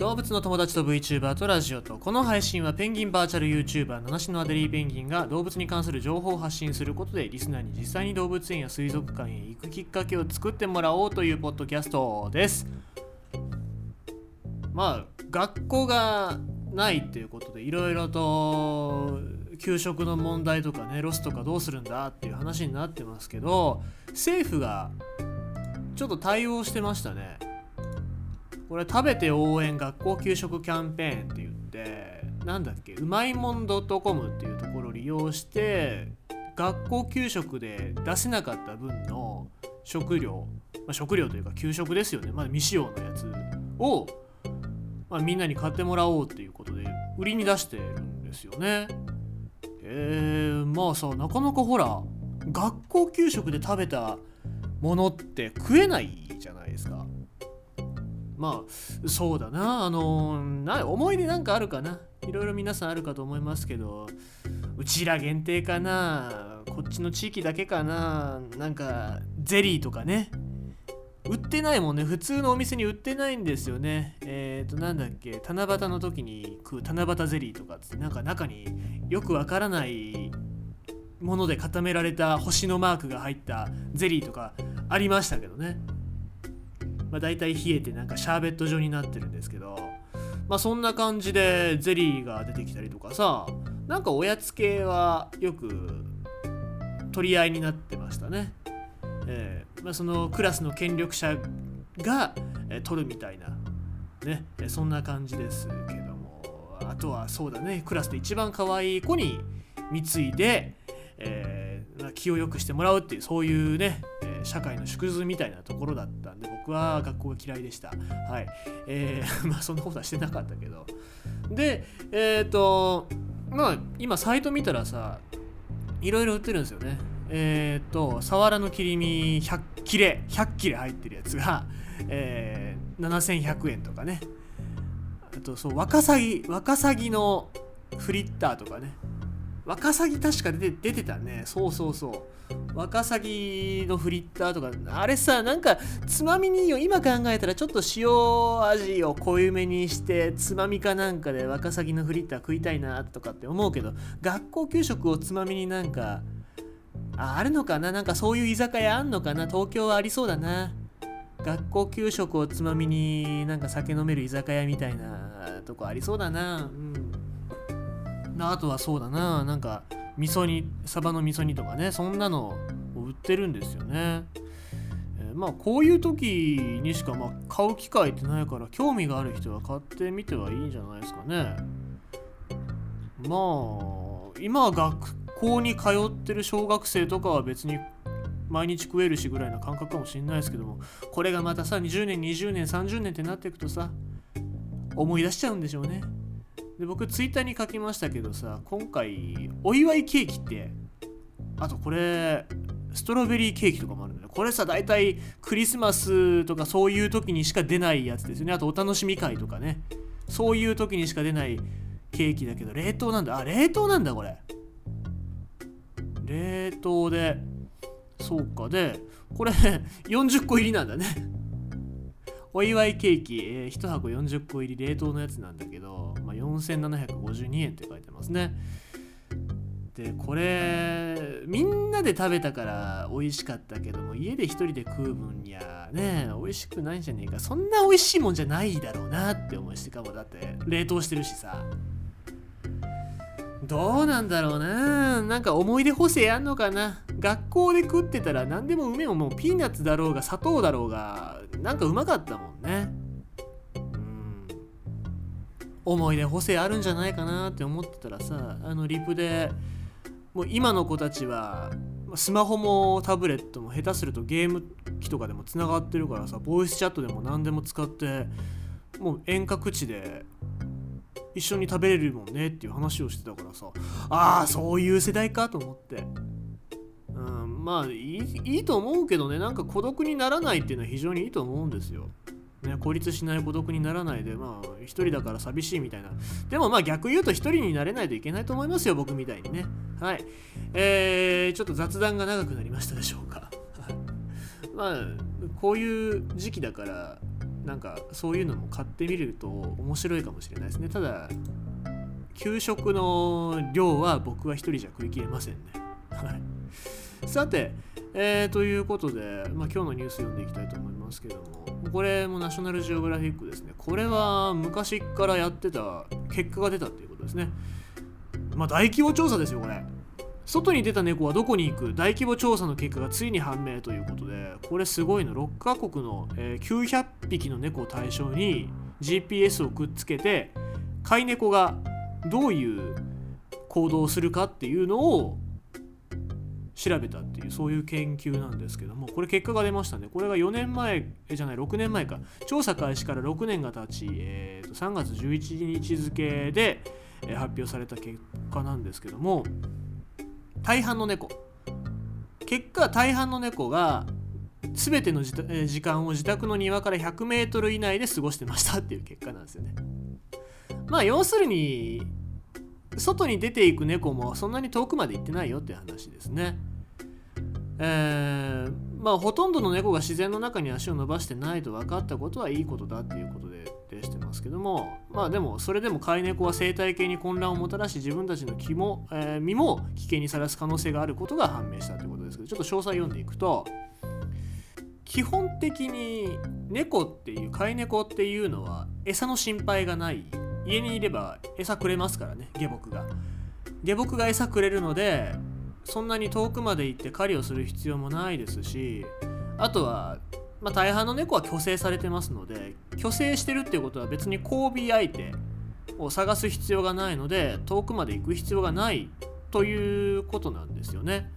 動物の友達と VTuber とラジオとこの配信はペンギンバーチャル YouTuber 七種のアデリーペンギンが動物に関する情報を発信することでリスナーに実際に動物園や水族館へ行くきっかけを作ってもらおうというポッドキャストです。まあ学校がないっていうことでいろいろと給食の問題とかねロスとかどうするんだっていう話になってますけど政府がちょっと対応してましたね。これ食べて応援学校給食キャンペーンって言ってなんだっけうまいもん .com っていうところを利用して学校給食で出せなかった分の食料、まあ、食料というか給食ですよね、まあ、未使用のやつを、まあ、みんなに買ってもらおうっていうことで売りに出してるんですよね。えー、まあさなかなかほら学校給食で食べたものって食えないじゃないですか。まあそうだな。あのな思い出なんかあるかな。いろいろ皆さんあるかと思いますけど。うちら限定かな。こっちの地域だけかな。なんかゼリーとかね。売ってないもんね。普通のお店に売ってないんですよね。えっ、ー、となんだっけ。七夕の時に食う七夕ゼリーとかってなんか中によくわからないもので固められた星のマークが入ったゼリーとかありましたけどね。まあ、大体冷えてなんかシャーベット状になってるんですけどまあそんな感じでゼリーが出てきたりとかさなんかおやつ系はよく取り合いになってましたね、えーまあ、そのクラスの権力者が、えー、取るみたいなね、えそんな感じですけども。あとはそうだねクラスで一番可愛い子に貢いで、えー、気を良くしてもらうっていうそういうね、えー、社会の縮図みたいなところだった僕は学校が嫌いでした。はい。えー、まあそんなことはしてなかったけど。でえっ、ー、とまあ今サイト見たらさいろいろ売ってるんですよね。えっ、ー、とサワラの切り身100切れ100切れ入ってるやつが、えー、7100円とかね。あとそうワカサギワカサギのフリッターとかね。ワカサギ確か出て出てたね。そうそうそう。ワカサギのフリッターとか。あれさなんかつまみによ。今考えたらちょっと塩味を濃いめにしてつまみかなんかでワカサギのフリッター食いたいなとかって思うけど学校給食をつまみになんかああるのかな？なんかそういう居酒屋あんのかな？東京はありそうだな。学校給食をつまみになんか酒飲める居酒屋みたいなとこありそうだな。うん。あとはそうだななんか味噌煮サバの味噌煮とかねそんなのを売ってるんですよね、えー、まあこういう時にしかまあ買う機会ってないから興味がある人は買ってみてはいいんじゃないですかね。まあ今は学校に通ってる小学生とかは別に毎日食えるしぐらいな感覚かもしれないですけどもこれがまたさ20年20年30年ってなっていくとさ思い出しちゃうんでしょうね。で僕ツイッターに書きましたけどさ今回お祝いケーキってあとこれストロベリーケーキとかもあるんだよこれさ大体クリスマスとかそういう時にしか出ないやつですよね。あとお楽しみ会とかね。そういう時にしか出ないケーキだけど冷凍なんだ。あ冷凍なんだこれ。冷凍でそうか。でこれ 40個入りなんだね。お祝いケーキ、えー、1箱40個入り冷凍のやつなんだけど、まあ、4752円って書いてますね。でこれみんなで食べたから美味しかったけども家で一人で食う分にはね美味しくないんじゃねえか。そんな美味しいもんじゃないだろうなって思いしてかもだって冷凍してるしさ。どうなんだろうな。なんか思い出補正あんのかな。学校で食ってたら何でもうめえももうピーナッツだろうが砂糖だろうがなんかうまかったもんね。思い出補正あるんじゃないかなって思ってたらさあのリプでもう今の子たちはスマホもタブレットも下手するとゲーム機とかでもつながってるからさボイスチャットでも何でも使ってもう遠隔地で一緒に食べれるもんねっていう話をしてたからさああそういう世代かと思って、うん、まあいいいいと思うけどねなんか孤独にならないっていうのは非常にいいと思うんですよ。ね、孤立しない孤独にならないでまあ一人だから寂しいみたいな。でもまあ逆言うと一人になれないといけないと思いますよ僕みたいにね。はい。えー、ちょっと雑談が長くなりましたでしょうか。まあこういう時期だからなんかそういうのも買ってみると面白いかもしれないですね。ただ給食の量は僕は一人じゃ食い切れませんね。はい。さてえー、ということで、まあ、今日のニュース読んでいきたいと思いますけども。これもナショナルジオグラフィックですね。これは昔からやってた結果が出たっていうことですね。まあ大規模調査ですよこれ。外に出た猫はどこに行く？大規模調査の結果がついに判明ということでこれすごいの。6カ国の、え、900匹の猫を対象に GPS をくっつけて飼い猫がどういう行動をするかっていうのを調べたっていうそういう研究なんですけどもこれ結果が出ましたね。これが4年前じゃない6年前か。調査開始から6年が経ち、えー、と3月11日付で、え発表された結果なんですけども大半の猫。結果大半の猫が全ての時間を自宅の庭から 100m 以内で過ごしてましたっていう結果なんですよね。まあ要するに外に出ていく猫もそんなに遠くまで行ってないよっていう話ですね。えー、まあほとんどの猫が自然の中に足を伸ばしてないと分かったことはいいことだっていうことで定してますけどもまあでもそれでも飼い猫は生態系に混乱をもたらし自分たちの気も、えー、身も危険にさらす可能性があることが判明したということですけどちょっと詳細読んでいくと基本的に猫っていう飼い猫っていうのは餌の心配がない。家にいれば餌くれますからね下僕が。下僕が餌くれるのでそんなに遠くまで行って狩りをする必要もないですしあとは、まあ、大半の猫は虚勢されてますので虚勢してるっていうことは別に交尾相手を探す必要がないので遠くまで行く必要がないということなんですよね。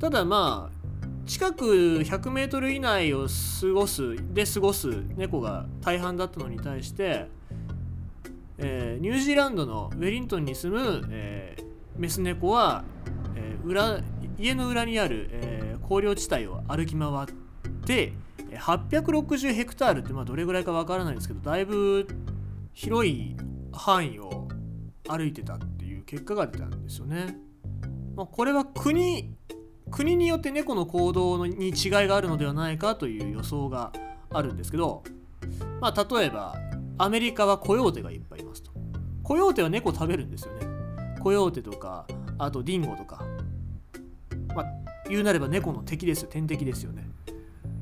ただまあ近く 100m 以内を過ごすで過ごす猫が大半だったのに対して、えー、ニュージーランドのウェリントンに住む、えー、メス猫はえ裏家の裏にある、えー、荒涼地帯を歩き回って860ヘクタールってまあどれぐらいかわからないですけどだいぶ広い範囲を歩いてたっていう結果が出たんですよね。まあ、これは国国によって猫の行動に違いがあるのではないかという予想があるんですけど、まあ、例えばアメリカはコヨーテがいっぱいいますと。コヨーテは猫食べるんですよね。コヨーテとかあとディンゴとか。まあ、言うなれば猫の敵ですよ。天敵ですよね。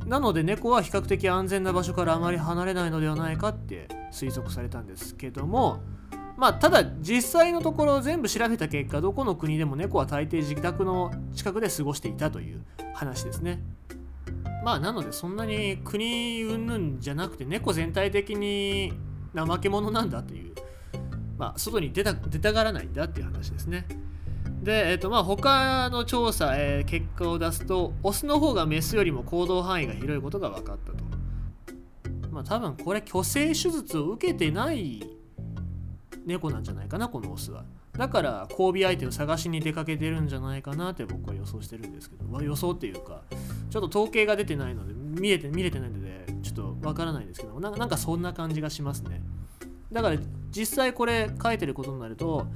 なので猫は比較的安全な場所からあまり離れないのではないかって推測されたんですけどもまあただ実際のところ全部調べた結果どこの国でも猫は大抵自宅の近くで過ごしていたという話ですね。まあなのでそんなに国云々じゃなくて猫全体的に怠け者なんだというまあ外に出た出たがらないんだっていう話ですね。で、えーとまあ、他の調査、えー、結果を出すとオスの方がメスよりも行動範囲が広いことが分かったと。まあ多分これ虚勢手術を受けてない猫なんじゃないかなこのオスは。だから交尾相手を探しに出かけてるんじゃないかなって僕は予想してるんですけど、ま、予想っていうかちょっと統計が出てないので見えて見れてないのでちょっとわからないんですけどなんかそんな感じがしますね。だから実際これ書いてることになると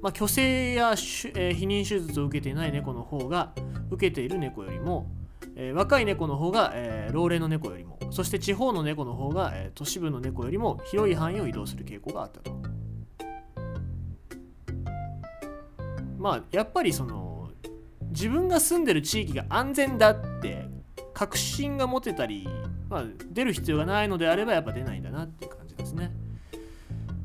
まあ、虚勢や、えー、避妊手術を受けていない猫の方が受けている猫よりも、えー、若い猫の方が、えー、老齢の猫よりもそして地方の猫の方が、え、都市部の猫よりも広い範囲を移動する傾向があったと。まあやっぱりその自分が住んでる地域が安全だって確信が持てたり、まあ、出る必要がないのであればやっぱ出ないんだなっていう感じ。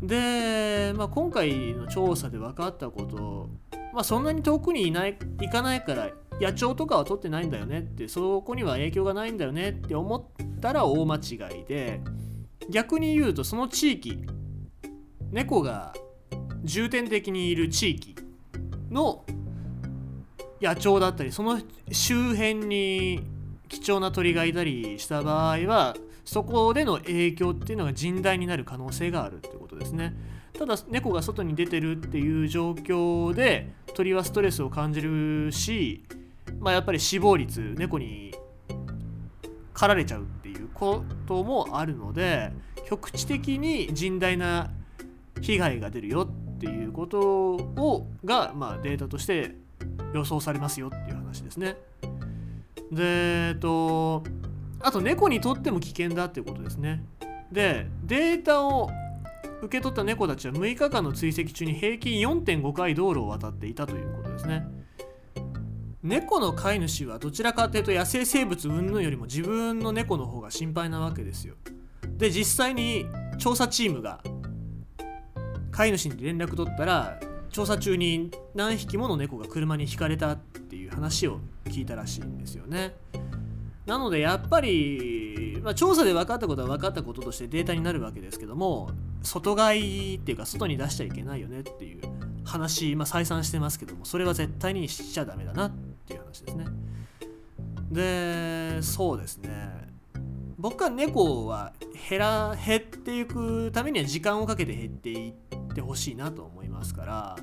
で、まあ、今回の調査で分かったこと、まあ、そんなに遠くにいない行かないから野鳥とかは取ってないんだよねってそこには影響がないんだよねって思ったら大間違いで逆に言うとその地域猫が重点的にいる地域の野鳥だったりその周辺に貴重な鳥がいたりした場合はそこでの影響っていうのが甚大になる可能性があるってことですねただ猫が外に出てるっていう状況で鳥はストレスを感じるし、まあ、やっぱり死亡率猫に狩られちゃうっていうこともあるので局地的に甚大な被害が出るよっていうことをが、まあ、データとして予想されますよっていう話ですね。でえっとあと猫にとっても危険だっていうことですね。でデータを受け取った猫たちは6日間の追跡中に平均4.5回道路を渡っていたということですね。猫の飼い主はどちらかというと野生生物云々よりも自分の猫の方が心配なわけですよ。で実際に調査チームが飼い主に連絡取ったら調査中に何匹もの猫が車にひかれたっていう話を聞いたらしいんですよね。なのでやっぱり、まあ、調査で分かったことは分かったこととしてデータになるわけですけども外買いっていうか外に出しちゃいけないよねっていう話、まあ、再三してますけどもそれは絶対にしちゃダメだなっていう話ですね。でそうですね僕は猫は減ら減っていくためには時間をかけて減っていってほしいなと思いますから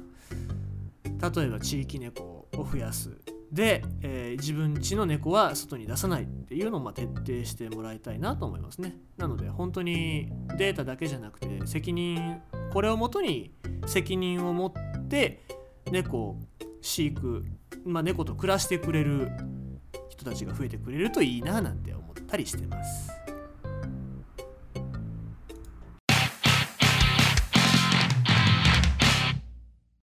例えば地域猫を増やすで、えー、自分家の猫は外に出さないっていうのをま徹底してもらいたいなと思いますね。なので本当にデータだけじゃなくて責任これをもとに責任を持って猫を飼育、まあ、猫と暮らしてくれる人たちが増えてくれるといいななんて思ったりしてます。